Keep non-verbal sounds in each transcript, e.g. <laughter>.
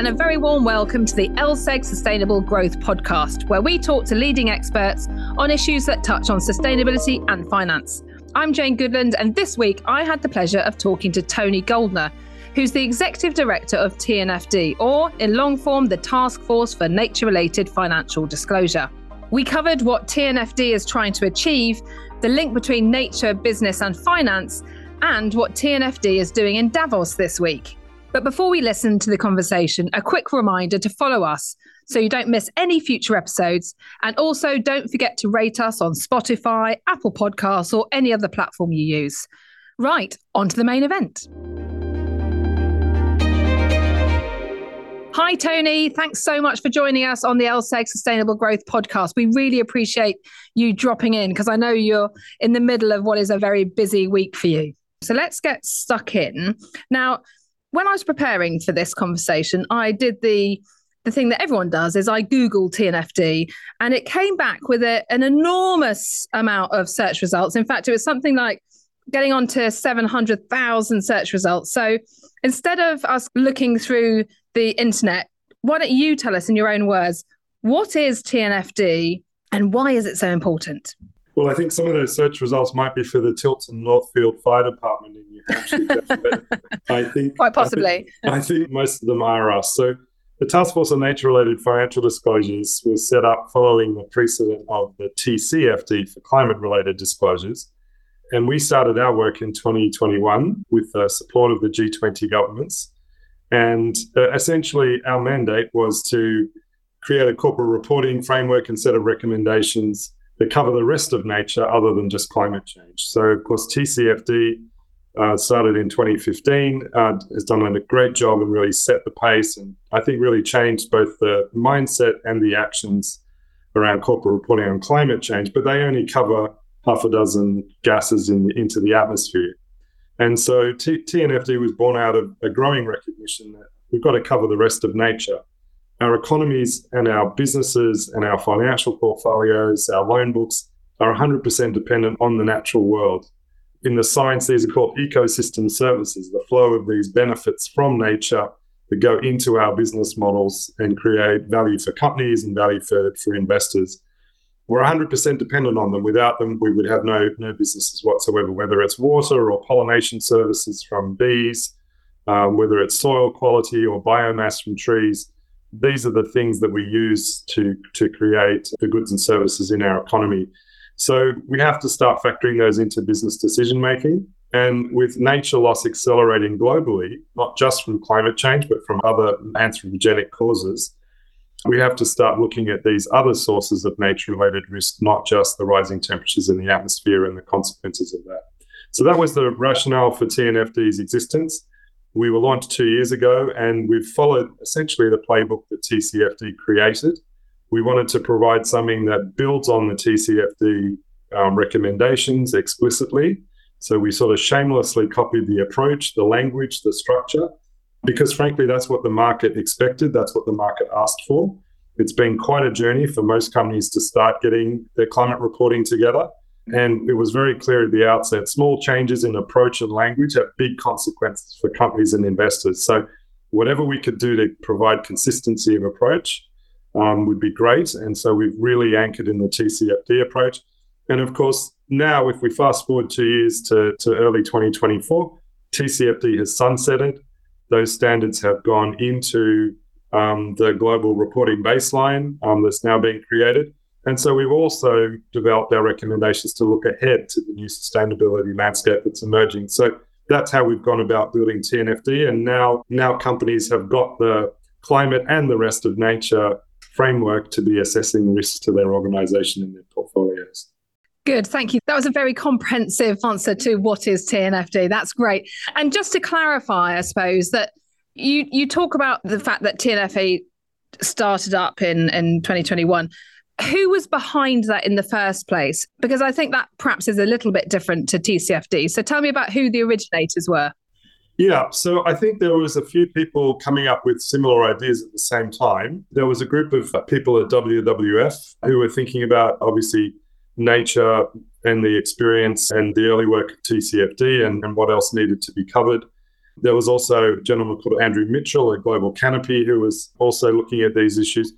and a very warm welcome to the LSEG Sustainable Growth Podcast, where we talk to leading experts on issues that touch on sustainability and finance. I'm Jane Goodland, and this week I had the pleasure of talking to Tony Goldner, who's the Executive Director of TNFD, or in long form, the Task Force for Nature Related Financial Disclosure. We covered what TNFD is trying to achieve, the link between nature, business, and finance, and what TNFD is doing in Davos this week. But before we listen to the conversation, a quick reminder to follow us so you don't miss any future episodes. And also, don't forget to rate us on Spotify, Apple Podcasts, or any other platform you use. Right, on to the main event. Hi, Tony. Thanks so much for joining us on the LSEG Sustainable Growth podcast. We really appreciate you dropping in because I know you're in the middle of what is a very busy week for you. So let's get stuck in. Now, when I was preparing for this conversation, I did the the thing that everyone does is I Googled TNFD and it came back with a, an enormous amount of search results. In fact, it was something like getting on to 700,000 search results. So instead of us looking through the internet, why don't you tell us in your own words, what is TNFD and why is it so important? Well, I think some of those search results might be for the Tilton Northfield Fire Department in. <laughs> I think quite possibly. I think, I think, most of them are us. So the Task Force on Nature-related Financial Disclosures was set up following the precedent of the TCFD for climate-related disclosures. And we started our work in 2021 with the support of the G20 governments. And uh, essentially, our mandate was to create a corporate reporting framework and set of recommendations that cover the rest of nature other than just climate change. So, of course, TCFD uh, started in 2015, uh, has done a great job and really set the pace, and I think really changed both the mindset and the actions around corporate reporting on climate change. But they only cover half a dozen gases in, into the atmosphere. And so T- TNFD was born out of a growing recognition that we've got to cover the rest of nature our economies and our businesses and our financial portfolios, our loan books are 100% dependent on the natural world. In the science, these are called ecosystem services, the flow of these benefits from nature that go into our business models and create value for companies and value for, for investors. We're 100% dependent on them. Without them, we would have no, no businesses whatsoever, whether it's water or pollination services from bees, um, whether it's soil quality or biomass from trees these are the things that we use to to create the goods and services in our economy. So we have to start factoring those into business decision making. And with nature loss accelerating globally, not just from climate change, but from other anthropogenic causes, we have to start looking at these other sources of nature related risk, not just the rising temperatures in the atmosphere and the consequences of that. So that was the rationale for TNFD's existence. We were launched two years ago, and we've followed essentially the playbook that TCFD created. We wanted to provide something that builds on the TCFD um, recommendations explicitly. So we sort of shamelessly copied the approach, the language, the structure, because frankly, that's what the market expected. That's what the market asked for. It's been quite a journey for most companies to start getting their climate reporting together. And it was very clear at the outset small changes in approach and language have big consequences for companies and investors. So, whatever we could do to provide consistency of approach um, would be great. And so, we've really anchored in the TCFD approach. And of course, now, if we fast forward two years to, to early 2024, TCFD has sunsetted. Those standards have gone into um, the global reporting baseline um, that's now being created. And so we've also developed our recommendations to look ahead to the new sustainability landscape that's emerging. So that's how we've gone about building TNFD. And now, now companies have got the climate and the rest of nature framework to be assessing risks to their organization and their portfolios. Good, thank you. That was a very comprehensive answer to what is TNFD. That's great. And just to clarify, I suppose that you you talk about the fact that TNFD started up in in 2021 who was behind that in the first place? Because I think that perhaps is a little bit different to TCFD. So tell me about who the originators were. Yeah, so I think there was a few people coming up with similar ideas at the same time. There was a group of people at WWF who were thinking about obviously nature and the experience and the early work of TCFD and, and what else needed to be covered. There was also a gentleman called Andrew Mitchell at Global Canopy who was also looking at these issues.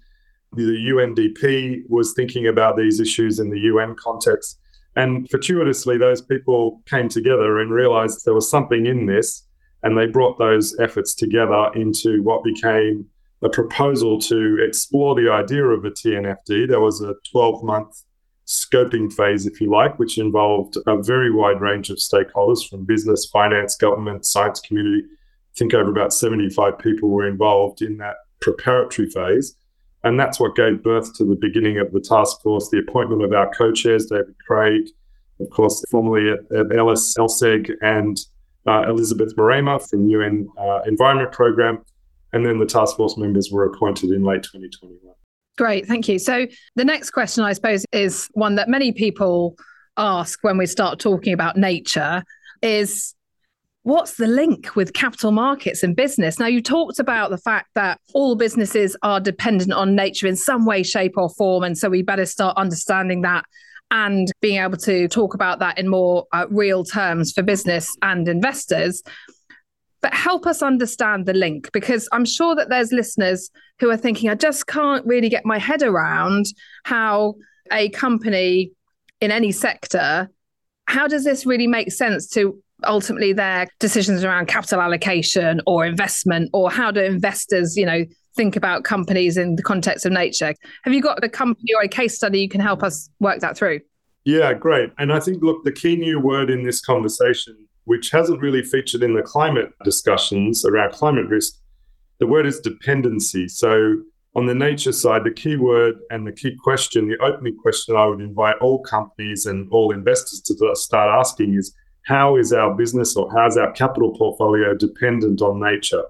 The UNDP was thinking about these issues in the UN context. And fortuitously, those people came together and realized there was something in this. And they brought those efforts together into what became a proposal to explore the idea of a TNFD. There was a 12 month scoping phase, if you like, which involved a very wide range of stakeholders from business, finance, government, science community. I think over about 75 people were involved in that preparatory phase. And that's what gave birth to the beginning of the task force, the appointment of our co chairs, David Craig, of course, formerly at, at Ellis LSEG, and uh, Elizabeth Mrema from UN uh, Environment Program. And then the task force members were appointed in late 2021. Great, thank you. So the next question, I suppose, is one that many people ask when we start talking about nature is what's the link with capital markets and business? Now, you talked about the fact that all businesses are dependent on nature in some way, shape, or form. And so we better start understanding that and being able to talk about that in more uh, real terms for business and investors. But help us understand the link because I'm sure that there's listeners who are thinking, I just can't really get my head around how a company in any sector, how does this really make sense to ultimately their decisions around capital allocation or investment or how do investors, you know, think about companies in the context of nature? Have you got a company or a case study you can help us work that through? Yeah, great. And I think, look, the key new word in this conversation which hasn't really featured in the climate discussions around climate risk. The word is dependency. So, on the nature side, the key word and the key question, the opening question I would invite all companies and all investors to start asking is how is our business or how's our capital portfolio dependent on nature?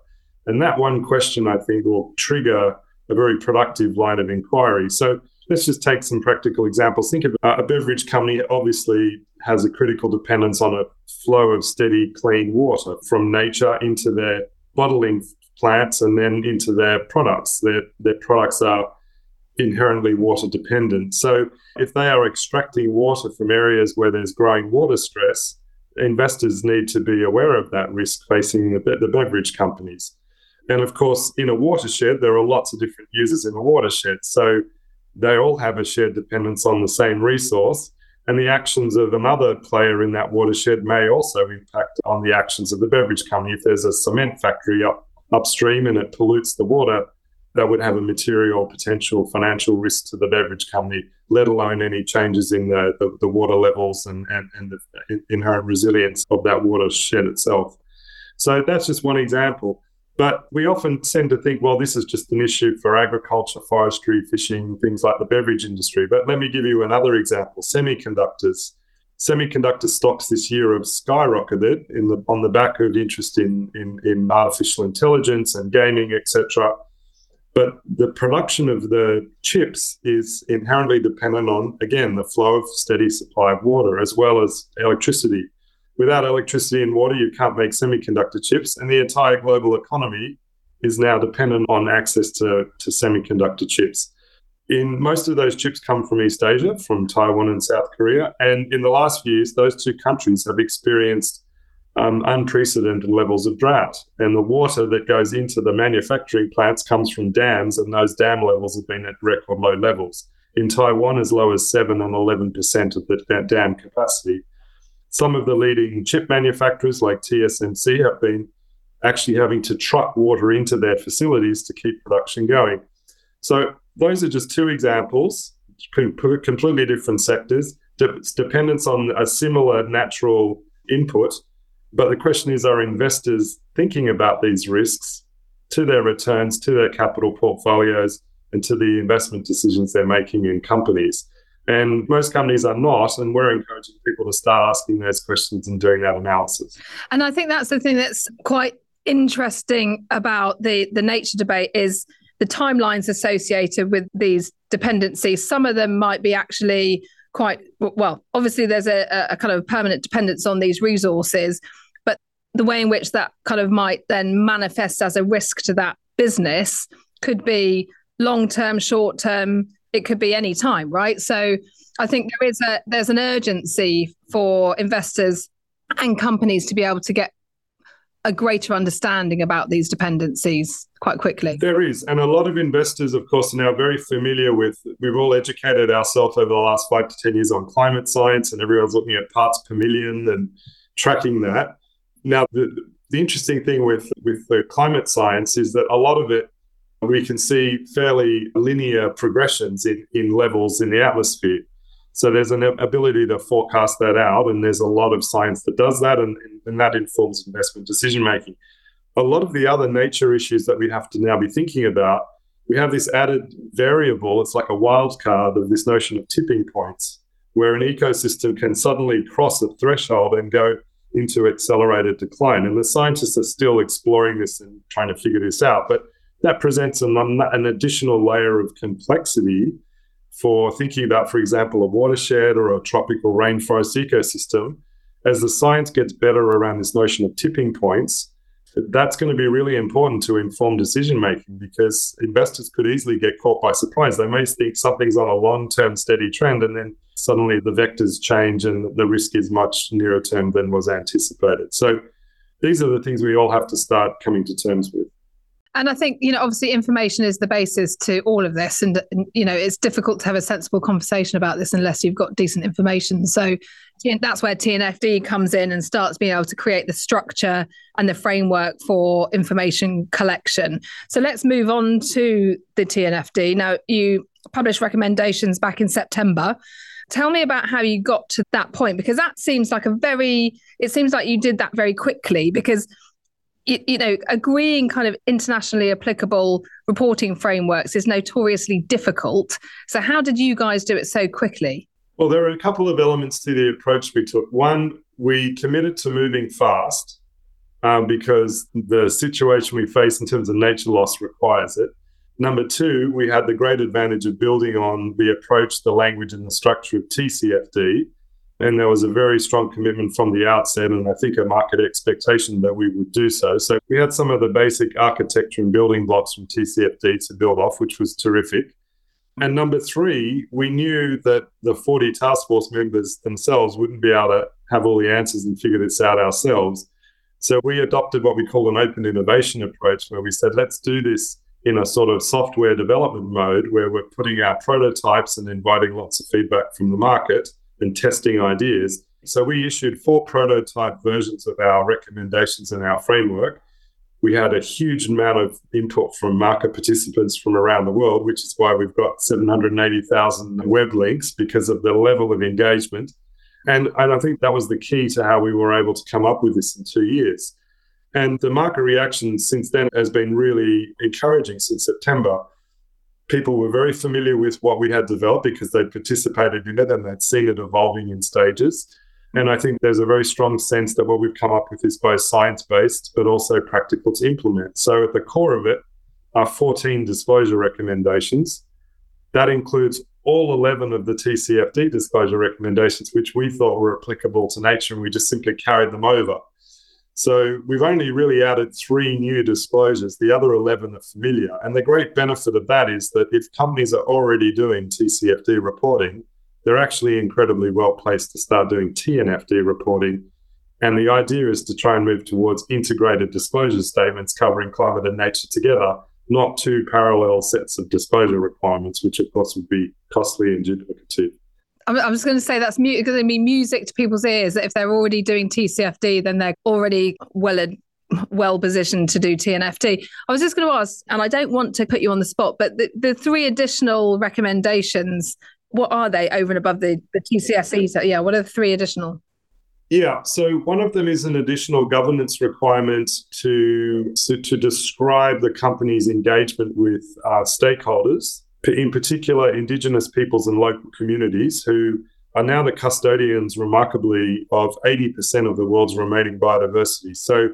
And that one question, I think, will trigger a very productive line of inquiry. So, let's just take some practical examples. Think of uh, a beverage company, obviously, has a critical dependence on a flow of steady, clean water from nature into their bottling plants and then into their products. Their, their products are inherently water dependent. So, if they are extracting water from areas where there's growing water stress, investors need to be aware of that risk facing the, the beverage companies. And of course, in a watershed, there are lots of different users in a watershed. So, they all have a shared dependence on the same resource. And the actions of another player in that watershed may also impact on the actions of the beverage company. If there's a cement factory up upstream and it pollutes the water, that would have a material potential financial risk to the beverage company, let alone any changes in the, the, the water levels and, and, and the inherent resilience of that watershed itself. So that's just one example. But we often tend to think, well, this is just an issue for agriculture, forestry, fishing, things like the beverage industry. But let me give you another example semiconductors. Semiconductor stocks this year have skyrocketed the, on the back of interest in, in, in artificial intelligence and gaming, etc. But the production of the chips is inherently dependent on, again, the flow of steady supply of water as well as electricity without electricity and water, you can't make semiconductor chips. And the entire global economy is now dependent on access to, to semiconductor chips. In most of those chips come from East Asia, from Taiwan and South Korea. And in the last few years, those two countries have experienced um, unprecedented levels of drought. And the water that goes into the manufacturing plants comes from dams, and those dam levels have been at record low levels. In Taiwan, as low as 7 and 11% of the dam capacity. Some of the leading chip manufacturers, like TSMC, have been actually having to truck water into their facilities to keep production going. So, those are just two examples, completely different sectors, dependence on a similar natural input. But the question is are investors thinking about these risks to their returns, to their capital portfolios, and to the investment decisions they're making in companies? And most companies are not. And we're encouraging people to start asking those questions and doing that analysis. And I think that's the thing that's quite interesting about the, the nature debate is the timelines associated with these dependencies. Some of them might be actually quite well, obviously, there's a, a kind of permanent dependence on these resources, but the way in which that kind of might then manifest as a risk to that business could be long term, short term, it could be any time, right? So I think there is a there's an urgency for investors and companies to be able to get a greater understanding about these dependencies quite quickly. There is. And a lot of investors, of course, are now very familiar with, we've all educated ourselves over the last five to 10 years on climate science, and everyone's looking at parts per million and tracking that. Now, the, the interesting thing with, with the climate science is that a lot of it, we can see fairly linear progressions in, in levels in the atmosphere. So there's an ability to forecast that out, and there's a lot of science that does that, and, and that informs investment decision making. A lot of the other nature issues that we have to now be thinking about, we have this added variable. It's like a wild card of this notion of tipping points, where an ecosystem can suddenly cross a threshold and go into accelerated decline. And the scientists are still exploring this and trying to figure this out. But that presents an, an additional layer of complexity for thinking about, for example, a watershed or a tropical rainforest ecosystem. As the science gets better around this notion of tipping points, that's going to be really important to inform decision making because investors could easily get caught by surprise. They may think something's on a long term steady trend, and then suddenly the vectors change and the risk is much nearer term than was anticipated. So these are the things we all have to start coming to terms with. And I think, you know, obviously information is the basis to all of this. And, you know, it's difficult to have a sensible conversation about this unless you've got decent information. So that's where TNFD comes in and starts being able to create the structure and the framework for information collection. So let's move on to the TNFD. Now, you published recommendations back in September. Tell me about how you got to that point because that seems like a very, it seems like you did that very quickly because you, you, know, agreeing kind of internationally applicable reporting frameworks is notoriously difficult. So, how did you guys do it so quickly? Well, there are a couple of elements to the approach we took. One, we committed to moving fast um, because the situation we face in terms of nature loss requires it. Number two, we had the great advantage of building on the approach, the language, and the structure of TCFD and there was a very strong commitment from the outset, and I think a market expectation that we would do so. So we had some of the basic architecture and building blocks from TCFD to build off, which was terrific. And number three, we knew that the 40 task force members themselves wouldn't be able to have all the answers and figure this out ourselves. So we adopted what we call an open innovation approach, where we said, let's do this in a sort of software development mode where we're putting out prototypes and inviting lots of feedback from the market and testing ideas. So we issued four prototype versions of our recommendations and our framework. We had a huge amount of input from market participants from around the world, which is why we've got 780,000 web links because of the level of engagement. And, and I think that was the key to how we were able to come up with this in two years. And the market reaction since then has been really encouraging since September people were very familiar with what we had developed because they'd participated in it and they'd seen it evolving in stages. And I think there's a very strong sense that what we've come up with is both science based, but also practical to implement. So at the core of it are 14 disclosure recommendations. That includes all 11 of the TCFD disclosure recommendations, which we thought were applicable to nature, and we just simply carried them over. So we've only really added three new disclosures. The other 11 are familiar. And the great benefit of that is that if companies are already doing TCFD reporting, they're actually incredibly well placed to start doing TNFD reporting. And the idea is to try and move towards integrated disclosure statements covering climate and nature together, not two parallel sets of disclosure requirements, which of course would be costly and duplicative. I'm, I'm just going to say that's going to be music to people's ears. That if they're already doing TCFD, then they're already well well positioned to do TNFD. I was just going to ask, and I don't want to put you on the spot, but the, the three additional recommendations, what are they over and above the, the TCFD? So, yeah, what are the three additional? Yeah, so one of them is an additional governance requirement to, to, to describe the company's engagement with uh, stakeholders in particular Indigenous peoples and local communities who are now the custodians, remarkably, of 80% of the world's remaining biodiversity. So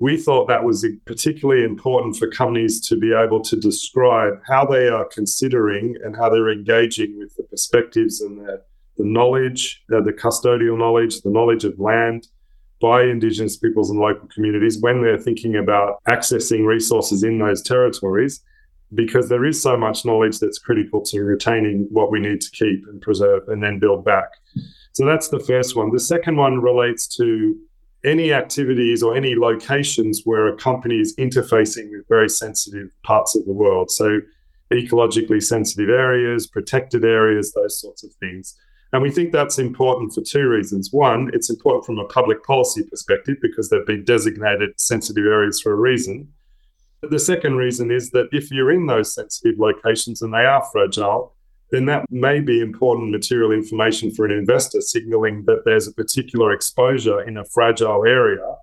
we thought that was particularly important for companies to be able to describe how they are considering and how they're engaging with the perspectives and the, the knowledge, uh, the custodial knowledge, the knowledge of land by Indigenous peoples and local communities when they're thinking about accessing resources in those territories because there is so much knowledge that's critical to retaining what we need to keep and preserve and then build back. So that's the first one. The second one relates to any activities or any locations where a company is interfacing with very sensitive parts of the world. So, ecologically sensitive areas, protected areas, those sorts of things. And we think that's important for two reasons. One, it's important from a public policy perspective because they've been designated sensitive areas for a reason. The second reason is that if you're in those sensitive locations and they are fragile, then that may be important material information for an investor, signaling that there's a particular exposure in a fragile area.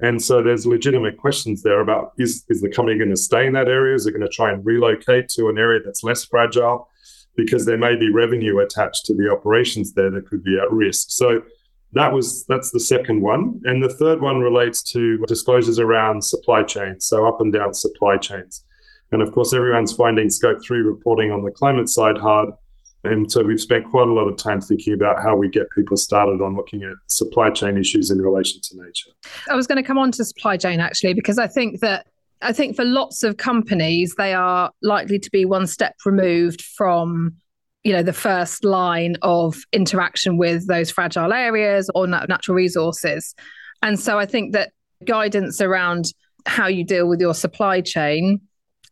And so there's legitimate questions there about is, is the company going to stay in that area? Is it going to try and relocate to an area that's less fragile? Because there may be revenue attached to the operations there that could be at risk. So that was that's the second one. And the third one relates to disclosures around supply chains, so up and down supply chains. And of course, everyone's finding scope three reporting on the climate side hard. And so we've spent quite a lot of time thinking about how we get people started on looking at supply chain issues in relation to nature. I was going to come on to supply chain actually, because I think that I think for lots of companies, they are likely to be one step removed from you know the first line of interaction with those fragile areas or natural resources. And so i think that guidance around how you deal with your supply chain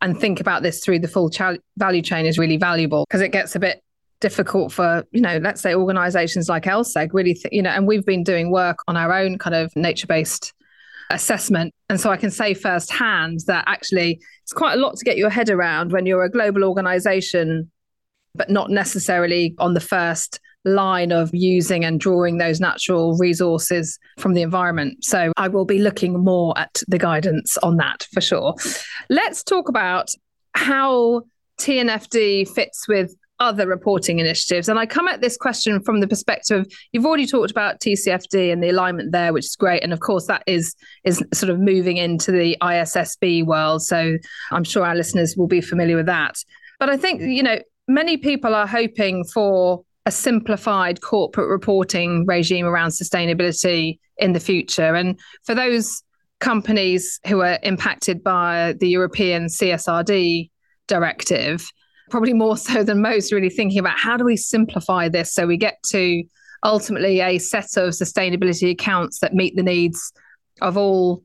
and think about this through the full ch- value chain is really valuable because it gets a bit difficult for you know let's say organizations like lseg really th- you know and we've been doing work on our own kind of nature based assessment. And so i can say firsthand that actually it's quite a lot to get your head around when you're a global organization but not necessarily on the first line of using and drawing those natural resources from the environment. So I will be looking more at the guidance on that for sure. Let's talk about how TNFD fits with other reporting initiatives. And I come at this question from the perspective of you've already talked about TCFD and the alignment there, which is great. And of course, that is is sort of moving into the ISSB world. So I'm sure our listeners will be familiar with that. But I think, you know, many people are hoping for a simplified corporate reporting regime around sustainability in the future. And for those companies who are impacted by the European CSRD directive, probably more <laughs> so than most, really thinking about how do we simplify this so we get to ultimately a set of sustainability accounts that meet the needs of all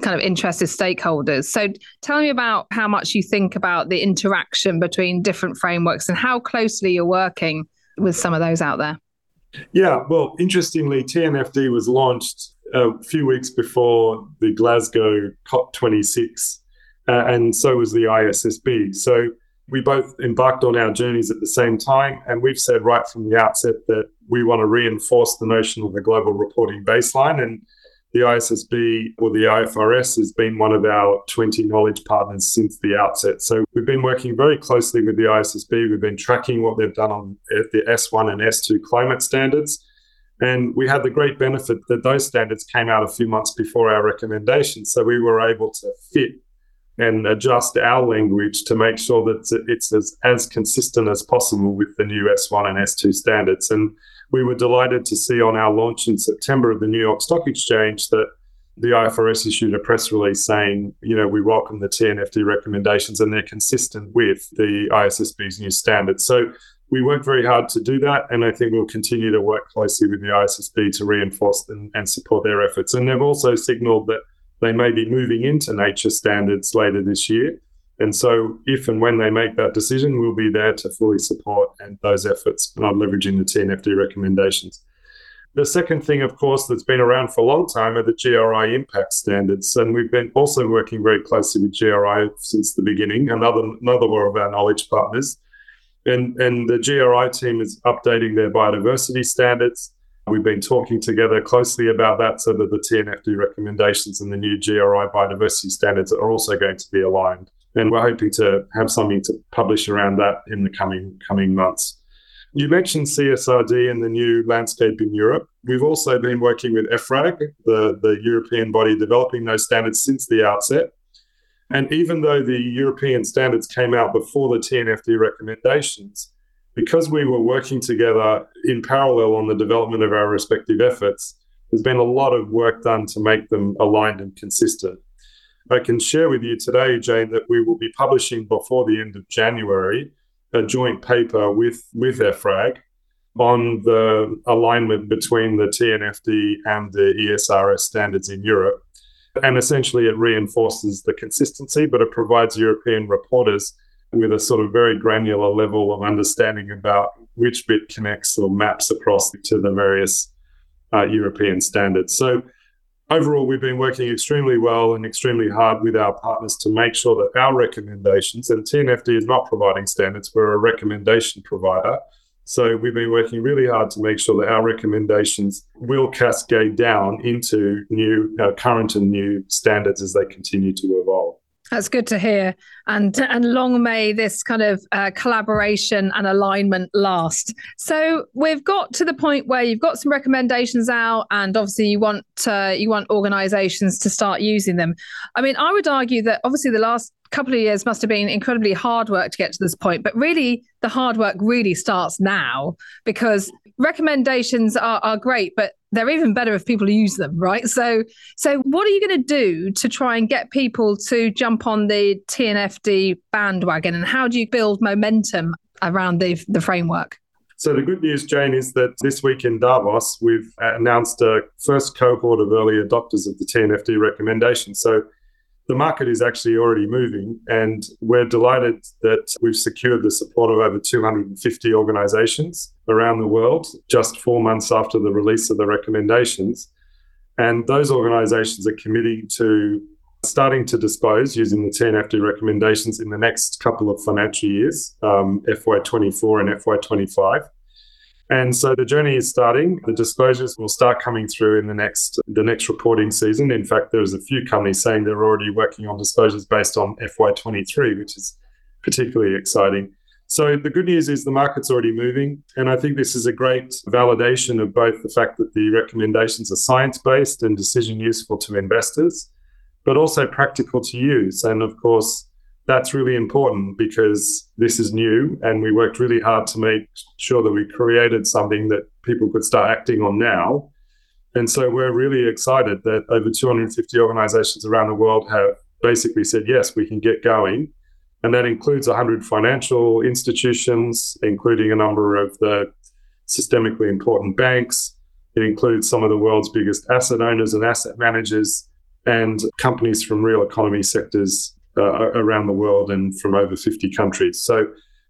kind of interested stakeholders. So tell me about how much you think about the interaction between different frameworks and how closely you're working with some of those out there. Yeah, well, interestingly, TNFD was launched a few weeks before the Glasgow COP26, uh, and so was the ISSB. So we both embarked on our journeys at the same time, and we've said right from the outset that we want to reinforce the notion of the global reporting baseline and the ISSB or the IFRS has been one of our 20 knowledge partners since the outset. So we've been working very closely with the ISSB. We've been tracking what they've done on eh, the S1 and S2 climate standards. And we had the great benefit that those standards came out a few months before our recommendations. So we were able to fit and adjust our language to make sure that it's as, as consistent as possible with the new S1 and S2 standards. And we were delighted to see on our launch in September of the New York Stock Exchange that the IFRS issued a press release saying, you know, we welcome the TNFD recommendations and they're consistent with the ISSB's new standards. So we worked very hard to do that. And I think we'll continue to work closely with the ISSB to reinforce and, and support their efforts. And they've also signaled that they may be moving into nature standards later this year. And so, if and when they make that decision, we'll be there to fully support and those efforts by leveraging the TNFD recommendations. The second thing, of course, that's been around for a long time are the GRI impact standards. And we've been also working very closely with GRI since the beginning, another, another one of our knowledge partners. And, and the GRI team is updating their biodiversity standards. We've been talking together closely about that so that the TNFD recommendations and the new GRI biodiversity standards are also going to be aligned and we're hoping to have something to publish around that in the coming coming months. You mentioned CSRD and the new landscape in Europe. We've also been working with EFRAG, the, the European body developing those standards since the outset. And even though the European standards came out before the TNFD recommendations, because we were working together in parallel on the development of our respective efforts, there's been a lot of work done to make them aligned and consistent. I can share with you today, Jane, that we will be publishing before the end of January a joint paper with, with EFRAG on the alignment between the TNFD and the ESRS standards in Europe. And essentially, it reinforces the consistency, but it provides European reporters with a sort of very granular level of understanding about which bit connects or maps across to the various uh, European standards. So, overall, we've been working extremely well and extremely hard with our partners to make sure that our recommendations, and TNFD is not providing standards, we're a recommendation provider. So we've been working really hard to make sure that our recommendations will cascade down into new, uh, current and new standards as they continue to evolve. That's good to hear, and and long may this kind of uh, collaboration and alignment last. So we've got to the point where you've got some recommendations out, and obviously you want uh, you want organisations to start using them. I mean, I would argue that obviously the last couple of years must have been incredibly hard work to get to this point, but really the hard work really starts now because recommendations are, are great, but they're even better if people use them, right? So, so what are you going to do to try and get people to jump on the TNFD bandwagon, and how do you build momentum around the the framework? So the good news, Jane, is that this week in Davos, we've announced a first cohort of early adopters of the TNFD recommendation. So the market is actually already moving, and we're delighted that we've secured the support of over 250 organizations around the world just four months after the release of the recommendations. And those organizations are committing to starting to dispose using the TNFD recommendations in the next couple of financial years, um, FY24 and FY25. And so the journey is starting. The disclosures will start coming through in the next the next reporting season. In fact, there's a few companies saying they're already working on disclosures based on FY23, which is particularly exciting. So the good news is the market's already moving, and I think this is a great validation of both the fact that the recommendations are science-based and decision useful to investors, but also practical to use. And of course, that's really important because this is new and we worked really hard to make sure that we created something that people could start acting on now. And so we're really excited that over 250 organizations around the world have basically said, yes, we can get going. And that includes 100 financial institutions, including a number of the systemically important banks. It includes some of the world's biggest asset owners and asset managers and companies from real economy sectors uh, around the world and from over 50 countries. So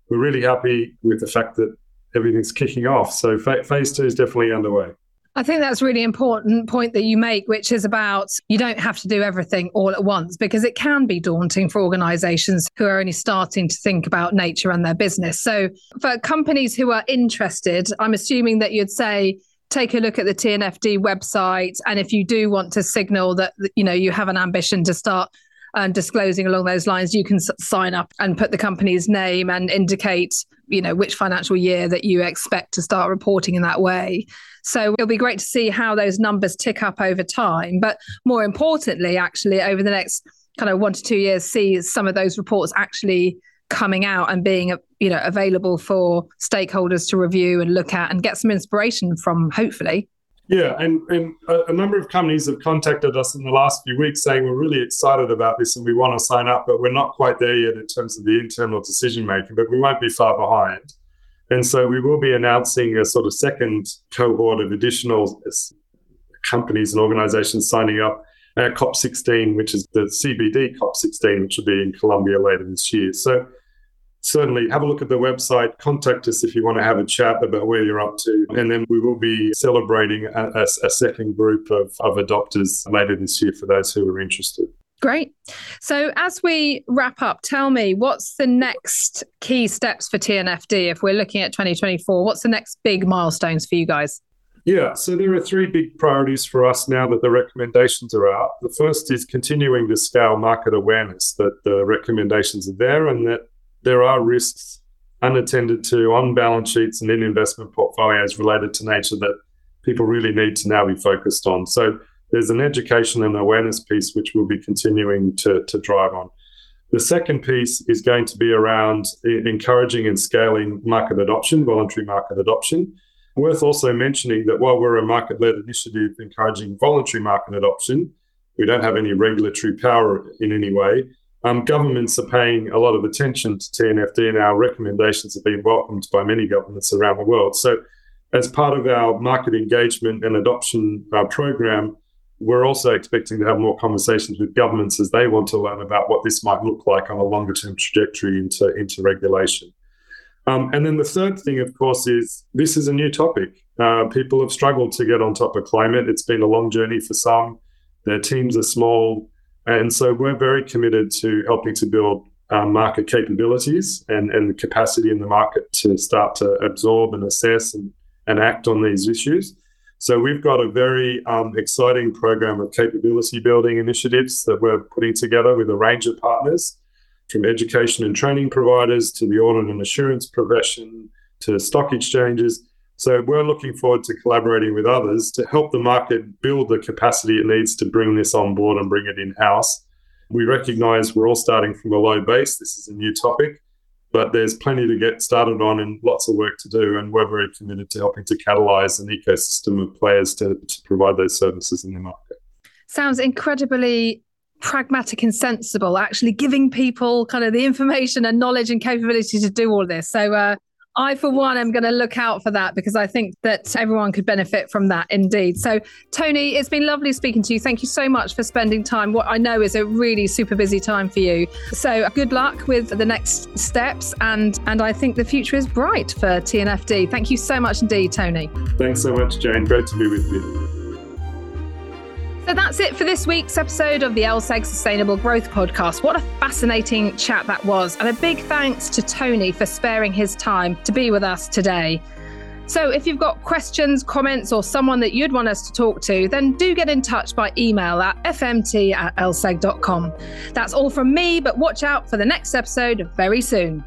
we're really happy with the fact that everything's kicking off. So phase two is definitely underway. I think that's a really important point that you make, which is about you don't have to do everything all at once because it can be daunting for organizations who are only starting to think about nature and their business. So, for companies who are interested, I'm assuming that you'd say, take a look at the TNFD website. And if you do want to signal that, you know, you have an ambition to start and disclosing along those lines, you can sign up and put the company's name and indicate, you know, which financial year that you expect to start reporting in that way. So it'll be great to see how those numbers tick up over time. But more importantly, actually, over the next kind of one to two years, see some of those reports actually coming out and being you know available for stakeholders to review and look at and get some inspiration from hopefully yeah, and, and a, a, number of companies have contacted us in the last few weeks saying we're really excited about this and we want to sign up, but we're not quite there yet in terms of the internal decision making, but we won't be far behind. And so we will be announcing a sort of second cohort of additional companies and organizations signing up at COP16, which is the CBD COP16, which will be in Colombia later this year. So certainly have a look at the website. Contact us if you want to have a chat about where you're up to. And then we will be celebrating a, a, a second group of, of adopters later this year for those who are interested. Great. So, as we wrap up, tell me what's the next key steps for TNFD if we're looking at 2024? What's the next big milestones for you guys? Yeah, so there are three big priorities for us now that the recommendations are out. The first is continuing to scale market awareness that the recommendations are there and that there are risks unattended to on balance sheets and in investment portfolios related to nature that people really need to now be focused on. So there's an education and awareness piece which we'll be continuing to, to drive on. The second piece is going to be around encouraging and scaling market adoption, voluntary market adoption. Worth also mentioning that while we're a market led initiative encouraging voluntary market adoption, we don't have any regulatory power in any way um, governments are paying a lot of attention to TNFD, and our recommendations have been welcomed by many governments around the world. So as part of our market engagement and adoption uh, program, we're also expecting to have more conversations with governments as they want to learn about what this might look like on a longer term trajectory into, into regulation. Um, and then the third thing, of course, is this is a new topic. Uh, people have struggled to get on top of climate. It's been a long journey for some. Their teams are small. And so we're very committed to helping to build um, market capabilities and, and the capacity in the market to start to absorb and assess and, and act on these issues. So we've got a very um, exciting program of capability building initiatives that we're putting together with a range of partners, from education and training providers to the audit and assurance profession to stock exchanges. So we're looking forward to collaborating with others to help the market build the capacity it needs to bring this on board and bring it in house. We recognize we're all starting from a low base. This is a new topic but there's plenty to get started on and lots of work to do. And we're very committed to helping to catalyze an ecosystem of players to, to provide those services in the market. Sounds incredibly pragmatic and sensible, actually giving people kind of the information and knowledge and capability to do all this. So, uh, I, for one, am going to look out for that because I think that everyone could benefit from that indeed. So, Tony, it's been lovely speaking to you. Thank you so much for spending time. What I know is a really super busy time for you. So, good luck with the next steps, and and I think the future is bright for TNFD. Thank you so much indeed, Tony. Thanks so much, Jane. Great to be with you. So that's it for this week's episode of the LSEG Sustainable Growth Podcast. What a fascinating chat that was. And a big thanks to Tony for sparing his time to be with us today. So if you've got questions, comments, or someone that you'd want us to talk to, then do get in touch by email at fmt at lseg.com. That's all from me, but watch out for the next episode very soon.